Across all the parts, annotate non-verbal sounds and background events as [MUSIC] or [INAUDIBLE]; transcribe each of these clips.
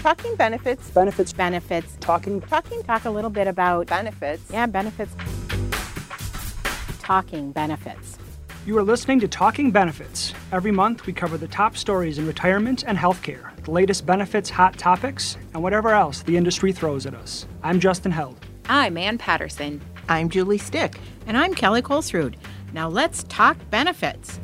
Talking benefits. Benefits. Benefits. Talking. Talking. Talk a little bit about benefits. Yeah, benefits. Talking benefits. You are listening to Talking Benefits. Every month, we cover the top stories in retirement and healthcare, the latest benefits, hot topics, and whatever else the industry throws at us. I'm Justin Held. I'm Ann Patterson. I'm Julie Stich. And I'm Kelly Colesrud. Now let's talk benefits.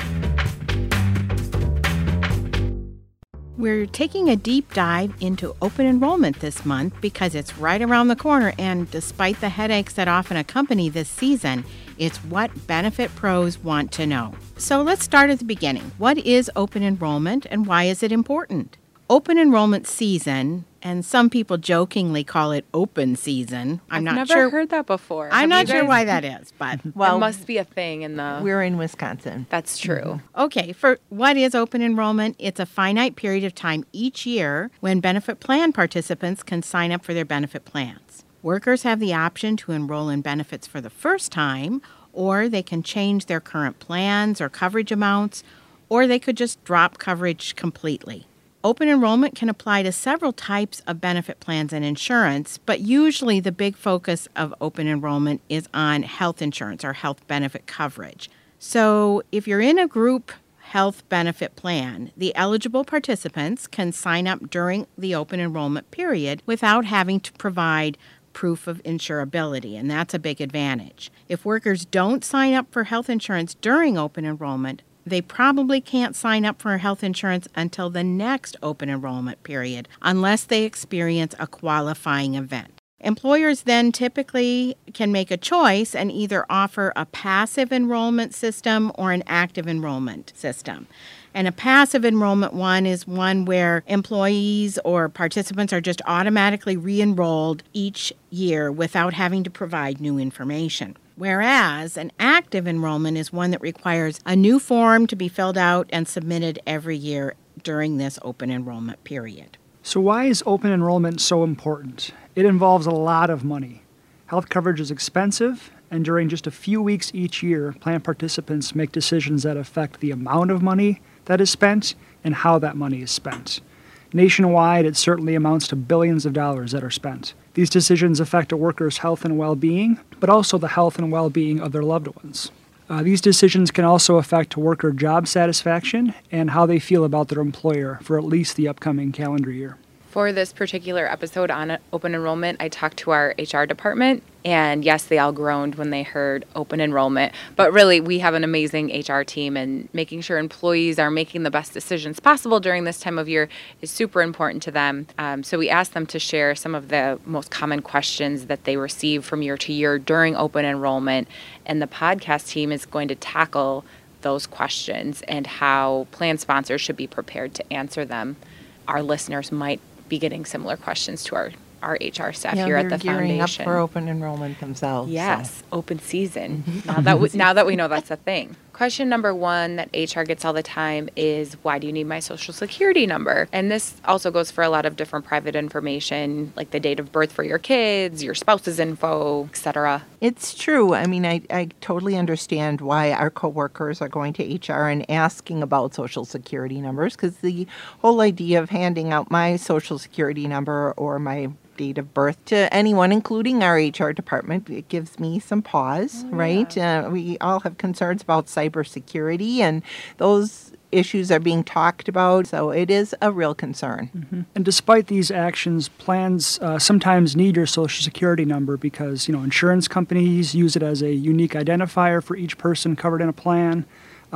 We're taking a deep dive into open enrollment this month because it's right around the corner, and despite the headaches that often accompany this season, it's what benefit pros want to know. So let's start at the beginning. What is open enrollment and why is it important? Open enrollment season, and some people jokingly call it open season. I'm I've not never sure. heard that before. I'm Have not sure guys- why that is, but [LAUGHS] Well, it must be a thing in the. We're in Wisconsin. That's true. Mm-hmm. Okay, for what is open enrollment? It's a finite period of time each year when benefit plan participants can sign up for their benefit plans. Workers have the option to enroll in benefits for the first time, or they can change their current plans or coverage amounts, or they could just drop coverage completely. Open enrollment can apply to several types of benefit plans and insurance, but usually the big focus of open enrollment is on health insurance or health benefit coverage. So, if you're in a group health benefit plan, the eligible participants can sign up during the open enrollment period without having to provide proof of insurability, and that's a big advantage. If workers don't sign up for health insurance during open enrollment, they probably can't sign up for health insurance until the next open enrollment period unless they experience a qualifying event. Employers then typically can make a choice and either offer a passive enrollment system or an active enrollment system. And a passive enrollment one is one where employees or participants are just automatically re enrolled each year without having to provide new information. Whereas an active enrollment is one that requires a new form to be filled out and submitted every year during this open enrollment period. So, why is open enrollment so important? It involves a lot of money. Health coverage is expensive, and during just a few weeks each year, plan participants make decisions that affect the amount of money that is spent and how that money is spent. Nationwide, it certainly amounts to billions of dollars that are spent. These decisions affect a worker's health and well being, but also the health and well being of their loved ones. Uh, these decisions can also affect worker job satisfaction and how they feel about their employer for at least the upcoming calendar year. For this particular episode on open enrollment, I talked to our HR department, and yes, they all groaned when they heard open enrollment. But really, we have an amazing HR team, and making sure employees are making the best decisions possible during this time of year is super important to them. Um, so we asked them to share some of the most common questions that they receive from year to year during open enrollment, and the podcast team is going to tackle those questions and how plan sponsors should be prepared to answer them. Our listeners might be getting similar questions to our, our HR staff yeah, here at the gearing foundation. up for open enrollment themselves. so. Yes, open season. Mm-hmm. Now that we, [LAUGHS] now that we know that's a thing. Question number one that HR gets all the time is why do you need my social security number? And this also goes for a lot of different private information, like the date of birth for your kids, your spouse's info, etc. It's true. I mean, I, I totally understand why our coworkers are going to HR and asking about social security numbers because the whole idea of handing out my social security number or my date of birth to anyone, including our HR department, it gives me some pause, right? Uh, we all have concerns about cybersecurity, and those issues are being talked about, so it is a real concern. And despite these actions, plans uh, sometimes need your social security number because you know insurance companies use it as a unique identifier for each person covered in a plan.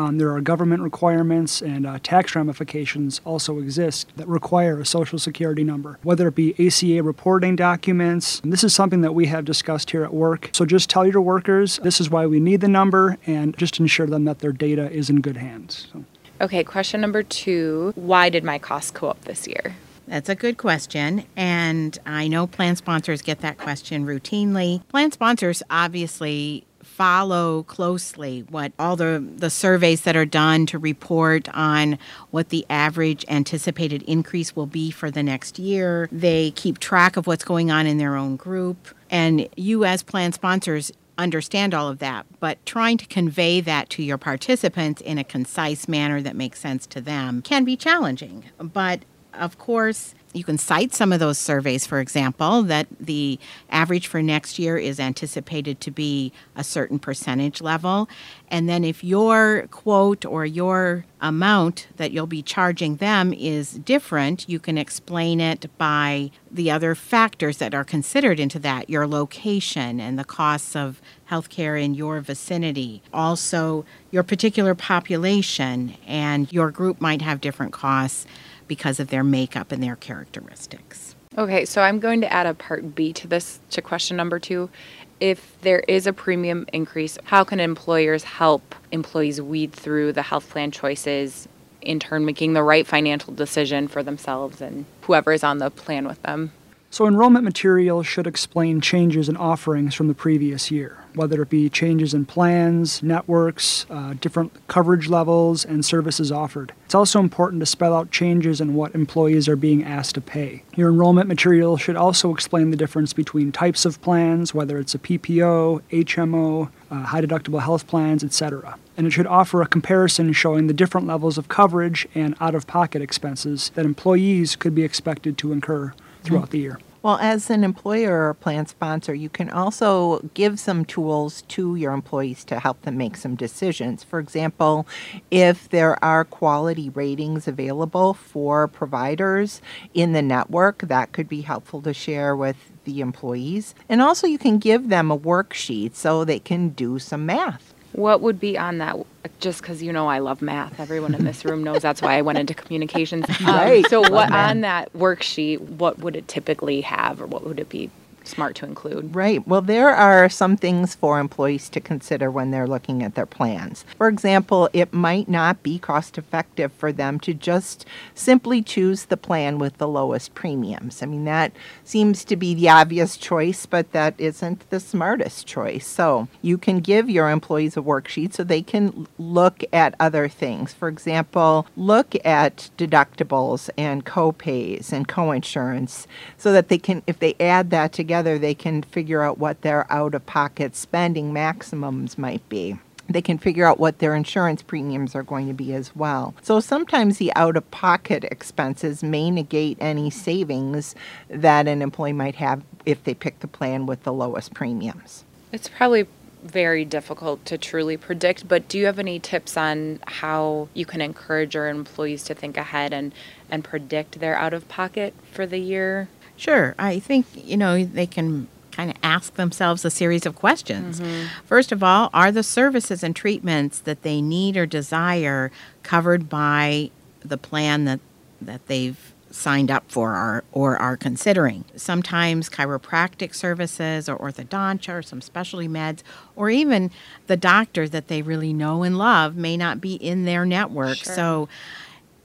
Um, there are government requirements and uh, tax ramifications also exist that require a social security number, whether it be ACA reporting documents. And this is something that we have discussed here at work. So just tell your workers this is why we need the number and just ensure them that their data is in good hands. So. Okay, question number two Why did my costs go up this year? That's a good question. And I know plan sponsors get that question routinely. Plan sponsors obviously follow closely what all the, the surveys that are done to report on what the average anticipated increase will be for the next year. They keep track of what's going on in their own group. And you, as plan sponsors, understand all of that, but trying to convey that to your participants in a concise manner that makes sense to them can be challenging. But of course, you can cite some of those surveys, for example, that the average for next year is anticipated to be a certain percentage level. And then if your quote or your amount that you'll be charging them is different, you can explain it by the other factors that are considered into that your location and the costs of healthcare in your vicinity. Also, your particular population and your group might have different costs because of their makeup and their characteristics. Okay, so I'm going to add a part B to this, to question number two. If there is a premium increase, how can employers help employees weed through the health plan choices, in turn making the right financial decision for themselves and whoever is on the plan with them? So, enrollment material should explain changes in offerings from the previous year, whether it be changes in plans, networks, uh, different coverage levels, and services offered. It's also important to spell out changes in what employees are being asked to pay. Your enrollment material should also explain the difference between types of plans, whether it's a PPO, HMO, uh, high deductible health plans, etc. And it should offer a comparison showing the different levels of coverage and out of pocket expenses that employees could be expected to incur throughout the year. Well, as an employer or plan sponsor, you can also give some tools to your employees to help them make some decisions. For example, if there are quality ratings available for providers in the network, that could be helpful to share with the employees. And also, you can give them a worksheet so they can do some math. What would be on that? Just because you know I love math, everyone in this room knows that's why I went into communications. [LAUGHS] Um, Right. So, what on that worksheet? What would it typically have, or what would it be smart to include? Right. Well, there are some things for employees to consider when they're looking at their plans. For example, it might not be cost effective for them to just simply choose the plan with the lowest premiums. I mean, that seems to be the obvious choice, but that isn't the smartest choice. So you can give your employees a worksheet so they can look at other things. For example, look at deductibles and co-pays and co-insurance so that they can if they add that together they can figure out what their out-of-pocket spending maximums might be they can figure out what their insurance premiums are going to be as well. So sometimes the out of pocket expenses may negate any savings that an employee might have if they pick the plan with the lowest premiums. It's probably very difficult to truly predict, but do you have any tips on how you can encourage your employees to think ahead and, and predict their out of pocket for the year? Sure. I think, you know, they can kind of ask themselves a series of questions. Mm-hmm. First of all, are the services and treatments that they need or desire covered by the plan that, that they've signed up for or, or are considering? Sometimes chiropractic services or orthodontia or some specialty meds or even the doctor that they really know and love may not be in their network. Sure. So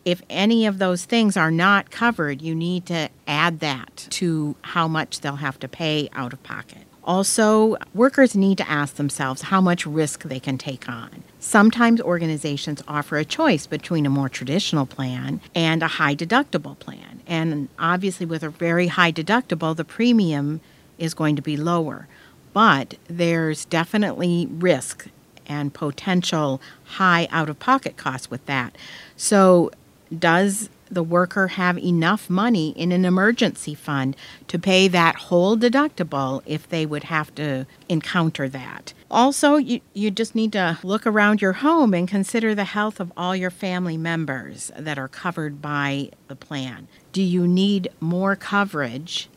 if any of those things are not covered, you need to add that to how much they'll have to pay out of pocket. Also, workers need to ask themselves how much risk they can take on. Sometimes organizations offer a choice between a more traditional plan and a high deductible plan. And obviously, with a very high deductible, the premium is going to be lower. But there's definitely risk and potential high out of pocket costs with that. So, does the worker have enough money in an emergency fund to pay that whole deductible if they would have to encounter that? Also, you, you just need to look around your home and consider the health of all your family members that are covered by the plan. Do you need more coverage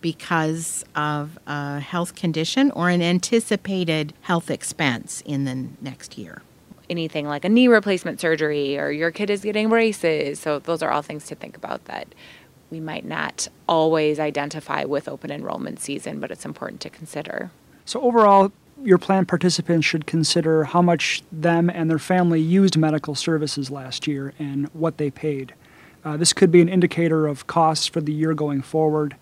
because of a health condition or an anticipated health expense in the next year? Anything like a knee replacement surgery or your kid is getting braces. So, those are all things to think about that we might not always identify with open enrollment season, but it's important to consider. So, overall, your plan participants should consider how much them and their family used medical services last year and what they paid. Uh, this could be an indicator of costs for the year going forward,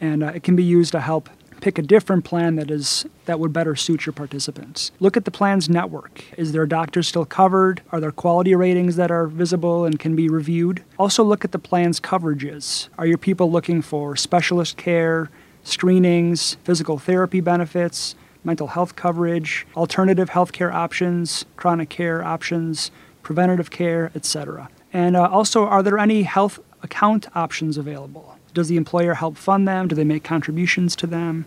and uh, it can be used to help pick a different plan that is that would better suit your participants. Look at the plan's network. Is their doctor still covered? Are there quality ratings that are visible and can be reviewed? Also look at the plan's coverages. Are your people looking for specialist care, screenings, physical therapy benefits, mental health coverage, alternative healthcare options, chronic care options, preventative care, etc. And uh, also, are there any health account options available? Does the employer help fund them? Do they make contributions to them?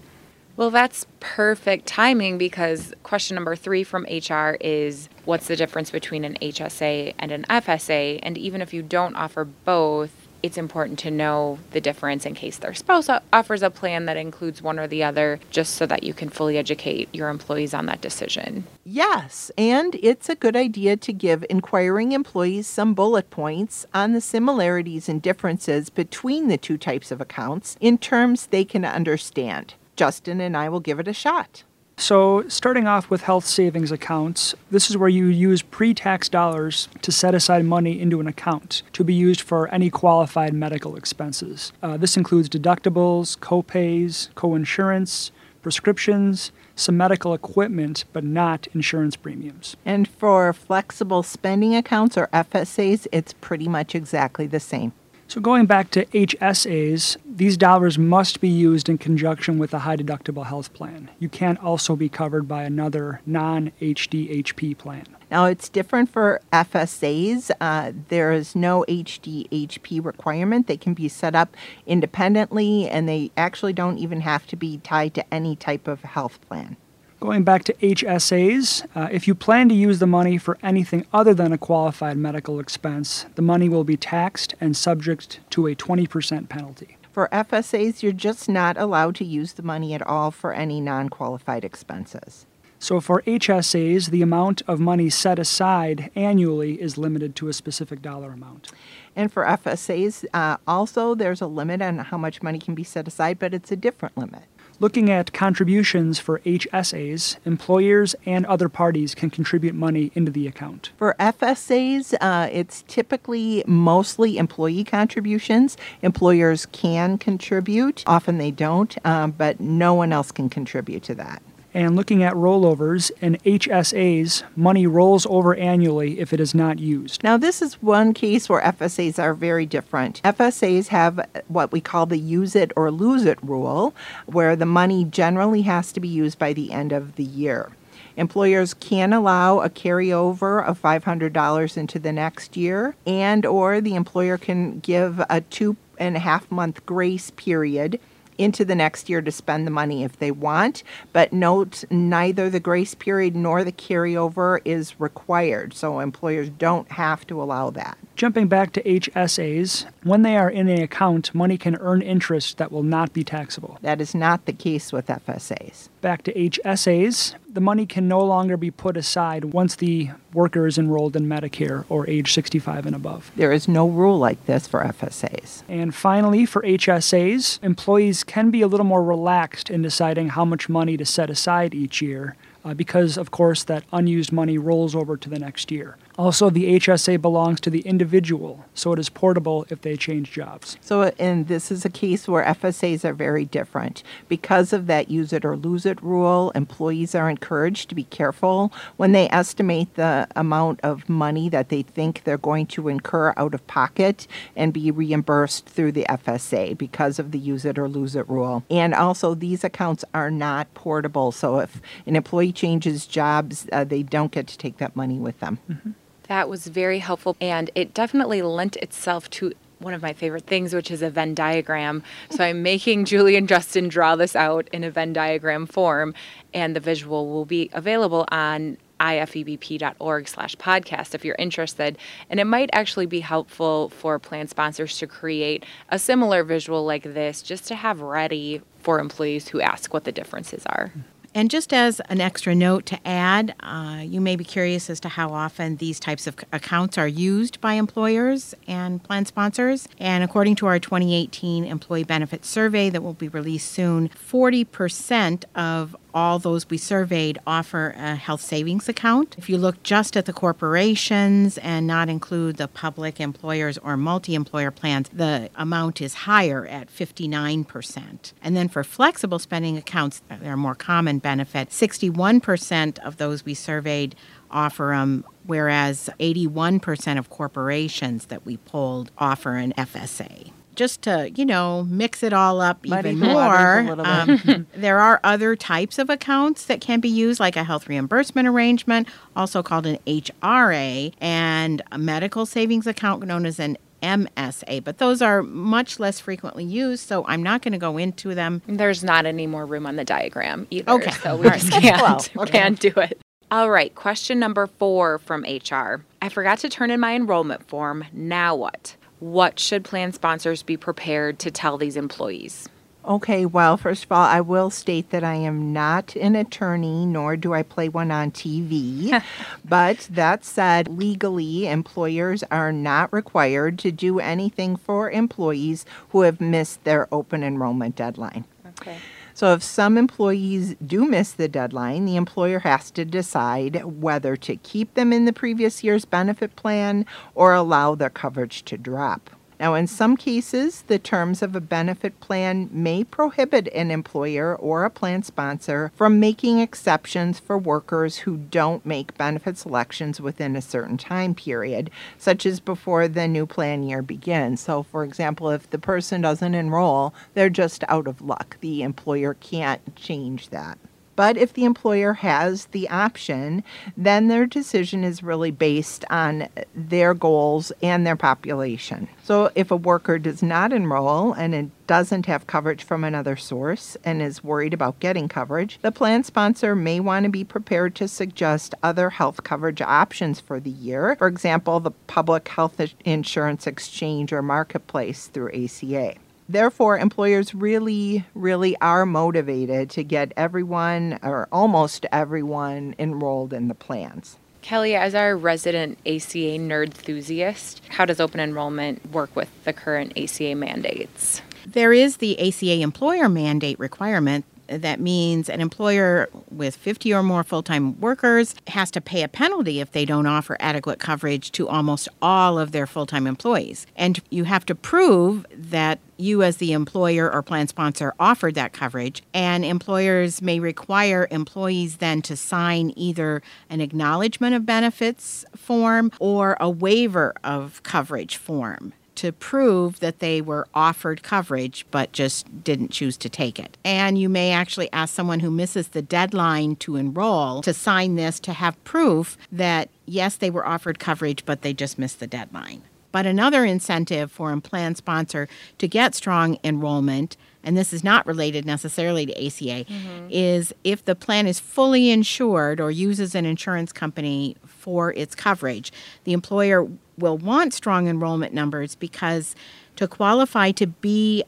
Well, that's perfect timing because question number three from HR is what's the difference between an HSA and an FSA? And even if you don't offer both, it's important to know the difference in case their spouse offers a plan that includes one or the other, just so that you can fully educate your employees on that decision. Yes, and it's a good idea to give inquiring employees some bullet points on the similarities and differences between the two types of accounts in terms they can understand. Justin and I will give it a shot. So, starting off with health savings accounts, this is where you use pre tax dollars to set aside money into an account to be used for any qualified medical expenses. Uh, this includes deductibles, co-pays, co insurance, prescriptions, some medical equipment, but not insurance premiums. And for flexible spending accounts or FSAs, it's pretty much exactly the same. So, going back to HSAs, these dollars must be used in conjunction with a high deductible health plan. You can't also be covered by another non HDHP plan. Now, it's different for FSAs. Uh, there is no HDHP requirement. They can be set up independently, and they actually don't even have to be tied to any type of health plan. Going back to HSAs, uh, if you plan to use the money for anything other than a qualified medical expense, the money will be taxed and subject to a 20% penalty. For FSAs, you're just not allowed to use the money at all for any non qualified expenses. So for HSAs, the amount of money set aside annually is limited to a specific dollar amount. And for FSAs, uh, also there's a limit on how much money can be set aside, but it's a different limit. Looking at contributions for HSAs, employers and other parties can contribute money into the account. For FSAs, uh, it's typically mostly employee contributions. Employers can contribute, often they don't, um, but no one else can contribute to that. And looking at rollovers and HSAs, money rolls over annually if it is not used. Now, this is one case where FSAs are very different. FSAs have what we call the use it or lose it rule, where the money generally has to be used by the end of the year. Employers can allow a carryover of $500 into the next year, and or the employer can give a two and a half month grace period into the next year to spend the money if they want. But note, neither the grace period nor the carryover is required, so employers don't have to allow that. Jumping back to HSAs, when they are in an account, money can earn interest that will not be taxable. That is not the case with FSAs. Back to HSAs, the money can no longer be put aside once the worker is enrolled in Medicare or age 65 and above. There is no rule like this for FSAs. And finally, for HSAs, employees can be a little more relaxed in deciding how much money to set aside each year uh, because, of course, that unused money rolls over to the next year. Also, the HSA belongs to the individual, so it is portable if they change jobs. So, and this is a case where FSAs are very different. Because of that use it or lose it rule, employees are encouraged to be careful when they estimate the amount of money that they think they're going to incur out of pocket and be reimbursed through the FSA because of the use it or lose it rule. And also, these accounts are not portable, so if an employee changes jobs, uh, they don't get to take that money with them. Mm-hmm. That was very helpful, and it definitely lent itself to one of my favorite things, which is a Venn diagram. So I'm making [LAUGHS] Julie and Justin draw this out in a Venn diagram form, and the visual will be available on ifebp.org slash podcast if you're interested. And it might actually be helpful for plan sponsors to create a similar visual like this just to have ready for employees who ask what the differences are. And just as an extra note to add, uh, you may be curious as to how often these types of accounts are used by employers and plan sponsors. And according to our 2018 Employee Benefits Survey that will be released soon, 40% of all those we surveyed offer a health savings account. If you look just at the corporations and not include the public employers or multi employer plans, the amount is higher at 59%. And then for flexible spending accounts, uh, they're a more common benefit. 61% of those we surveyed offer them, whereas 81% of corporations that we polled offer an FSA just to you know mix it all up Muddy even the waters a more um, [LAUGHS] there are other types of accounts that can be used like a health reimbursement arrangement also called an hra and a medical savings account known as an FMSA, but those are much less frequently used, so I'm not going to go into them. There's not any more room on the diagram either. Okay. So [LAUGHS] we just can't, Well, [LAUGHS] okay. can't do it. All right. Question number four from HR. I forgot to turn in my enrollment form. Now what? What should plan sponsors be prepared to tell these employees? Okay, well, first of all, I will state that I am not an attorney, nor do I play one on TV. [LAUGHS] but that said, legally, employers are not required to do anything for employees who have missed their open enrollment deadline. Okay. So, if some employees do miss the deadline, the employer has to decide whether to keep them in the previous year's benefit plan or allow their coverage to drop. Now, in some cases, the terms of a benefit plan may prohibit an employer or a plan sponsor from making exceptions for workers who don't make benefit selections within a certain time period, such as before the new plan year begins. So, for example, if the person doesn't enroll, they're just out of luck. The employer can't change that. But if the employer has the option, then their decision is really based on their goals and their population. So if a worker does not enroll and it doesn't have coverage from another source and is worried about getting coverage, the plan sponsor may want to be prepared to suggest other health coverage options for the year. For example, the Public Health Insurance Exchange or Marketplace through ACA. Therefore, employers really, really are motivated to get everyone or almost everyone enrolled in the plans. Kelly, as our resident ACA nerd enthusiast, how does open enrollment work with the current ACA mandates? There is the ACA employer mandate requirement. That means an employer with 50 or more full time workers has to pay a penalty if they don't offer adequate coverage to almost all of their full time employees. And you have to prove that you, as the employer or plan sponsor, offered that coverage. And employers may require employees then to sign either an acknowledgement of benefits form or a waiver of coverage form to prove that they were offered coverage but just didn't choose to take it. And you may actually ask someone who misses the deadline to enroll to sign this to have proof that yes, they were offered coverage but they just missed the deadline. But another incentive for a plan sponsor to get strong enrollment, and this is not related necessarily to ACA, mm-hmm. is if the plan is fully insured or uses an insurance company for its coverage, the employer will want strong enrollment numbers because to qualify to be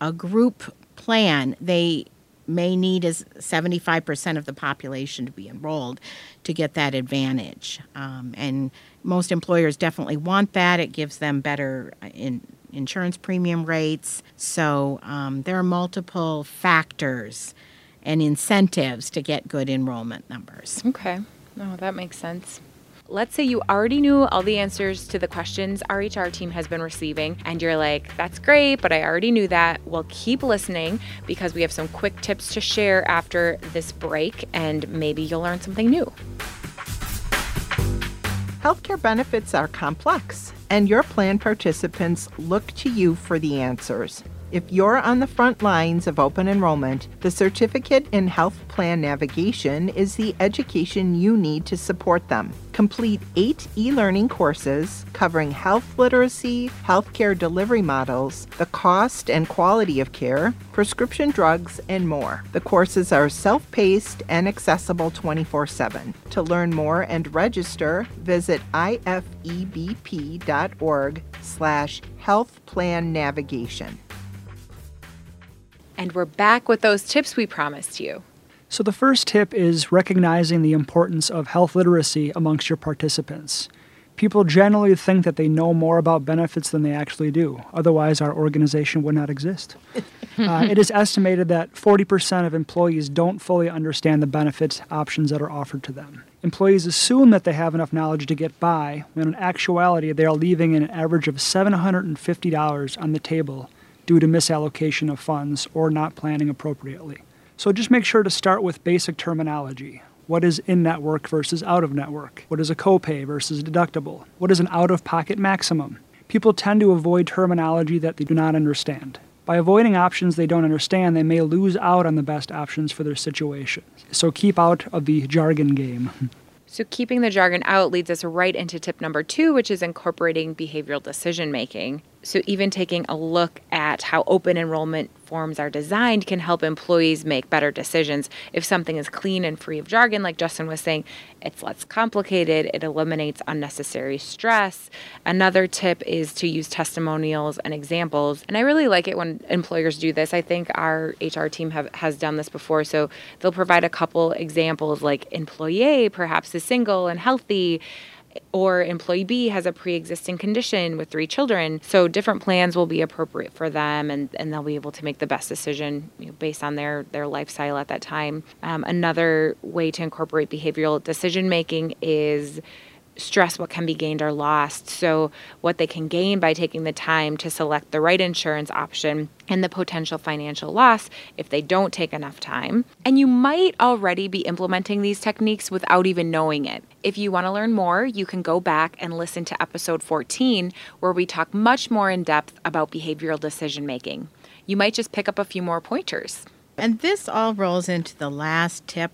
a group plan, they may need is 75% of the population to be enrolled to get that advantage. Um, and most employers definitely want that. It gives them better uh, in, insurance premium rates. So um, there are multiple factors and incentives to get good enrollment numbers. Okay. Oh, that makes sense. Let's say you already knew all the answers to the questions our HR team has been receiving, and you're like, that's great, but I already knew that. Well, keep listening because we have some quick tips to share after this break, and maybe you'll learn something new. Healthcare benefits are complex, and your plan participants look to you for the answers. If you're on the front lines of open enrollment, the Certificate in Health Plan Navigation is the education you need to support them. Complete eight e learning courses covering health literacy, healthcare delivery models, the cost and quality of care, prescription drugs, and more. The courses are self paced and accessible 24 7. To learn more and register, visit ifebp.org slash health plan navigation. And we're back with those tips we promised you. So, the first tip is recognizing the importance of health literacy amongst your participants. People generally think that they know more about benefits than they actually do. Otherwise, our organization would not exist. [LAUGHS] uh, it is estimated that 40% of employees don't fully understand the benefits options that are offered to them. Employees assume that they have enough knowledge to get by, when in actuality, they are leaving an average of $750 on the table due to misallocation of funds or not planning appropriately. So just make sure to start with basic terminology. What is in network versus out of network? What is a copay versus deductible? What is an out of pocket maximum? People tend to avoid terminology that they do not understand. By avoiding options they don't understand, they may lose out on the best options for their situation. So keep out of the jargon game. [LAUGHS] So, keeping the jargon out leads us right into tip number two, which is incorporating behavioral decision making. So, even taking a look at how open enrollment forms are designed can help employees make better decisions. If something is clean and free of jargon, like Justin was saying, it's less complicated, it eliminates unnecessary stress. Another tip is to use testimonials and examples. And I really like it when employers do this. I think our HR team have, has done this before. So, they'll provide a couple examples like employee perhaps is single and healthy or employee B has a pre-existing condition with three children. So different plans will be appropriate for them, and, and they'll be able to make the best decision you know, based on their their lifestyle at that time. Um, another way to incorporate behavioral decision making is stress what can be gained or lost. So, what they can gain by taking the time to select the right insurance option and the potential financial loss if they don't take enough time. And you might already be implementing these techniques without even knowing it. If you want to learn more, you can go back and listen to episode 14, where we talk much more in depth about behavioral decision making. You might just pick up a few more pointers. And this all rolls into the last tip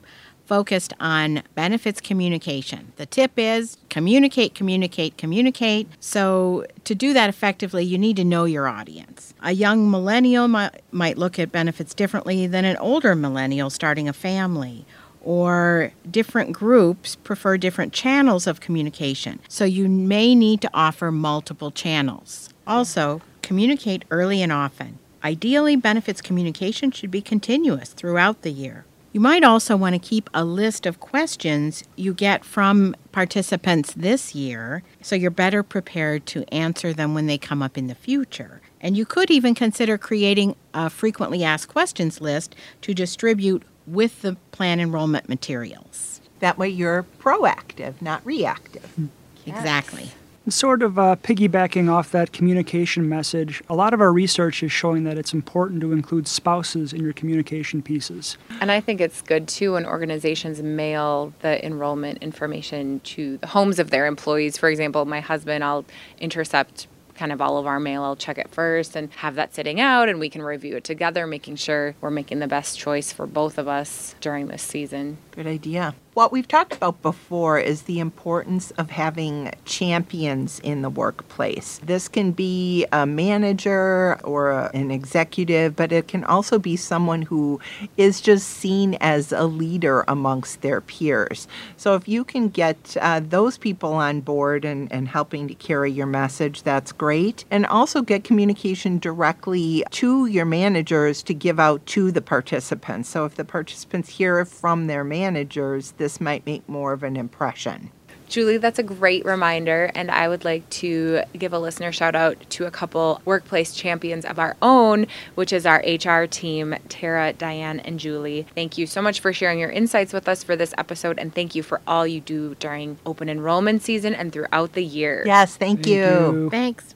focused on benefits communication. The tip is communicate, communicate, communicate. So, to do that effectively, you need to know your audience. A young millennial might, might look at benefits differently than an older millennial starting a family or different groups prefer different channels of communication. So you may need to offer multiple channels. Also, communicate early and often. Ideally, benefits communication should be continuous throughout the year. You might also want to keep a list of questions you get from participants this year so you're better prepared to answer them when they come up in the future. And you could even consider creating a frequently asked questions list to distribute with the plan enrollment materials. That way you're proactive, not reactive. Exactly. Sort of uh, piggybacking off that communication message, a lot of our research is showing that it's important to include spouses in your communication pieces. And I think it's good too when organizations mail the enrollment information to the homes of their employees. For example, my husband, I'll intercept kind of all of our mail. I'll check it first and have that sitting out, and we can review it together, making sure we're making the best choice for both of us during this season. Good idea. What we've talked about before is the importance of having champions in the workplace. This can be a manager or a, an executive, but it can also be someone who is just seen as a leader amongst their peers. So if you can get uh, those people on board and, and helping to carry your message, that's great. And also get communication directly to your managers to give out to the participants. So if the participants hear from their managers, this might make more of an impression. Julie, that's a great reminder. And I would like to give a listener shout out to a couple workplace champions of our own, which is our HR team, Tara, Diane, and Julie. Thank you so much for sharing your insights with us for this episode. And thank you for all you do during open enrollment season and throughout the year. Yes, thank, Thank you. you. Thanks.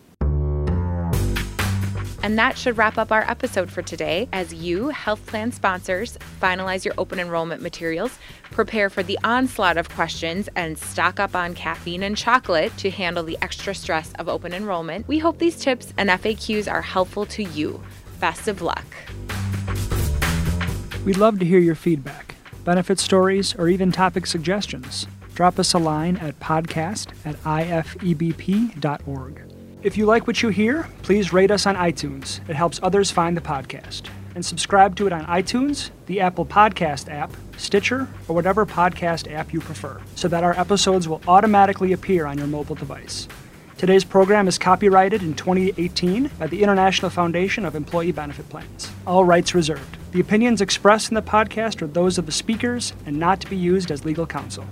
And that should wrap up our episode for today. As you, health plan sponsors, finalize your open enrollment materials, prepare for the onslaught of questions, and stock up on caffeine and chocolate to handle the extra stress of open enrollment, we hope these tips and FAQs are helpful to you. Best of luck. We'd love to hear your feedback, benefit stories, or even topic suggestions. Drop us a line at podcast at ifebp.org. If you like what you hear, please rate us on iTunes. It helps others find the podcast. And subscribe to it on iTunes, the Apple Podcast app, Stitcher, or whatever podcast app you prefer, so that our episodes will automatically appear on your mobile device. Today's program is copyrighted in 2018 by the International Foundation of Employee Benefit Plans. All rights reserved. The opinions expressed in the podcast are those of the speakers and not to be used as legal counsel.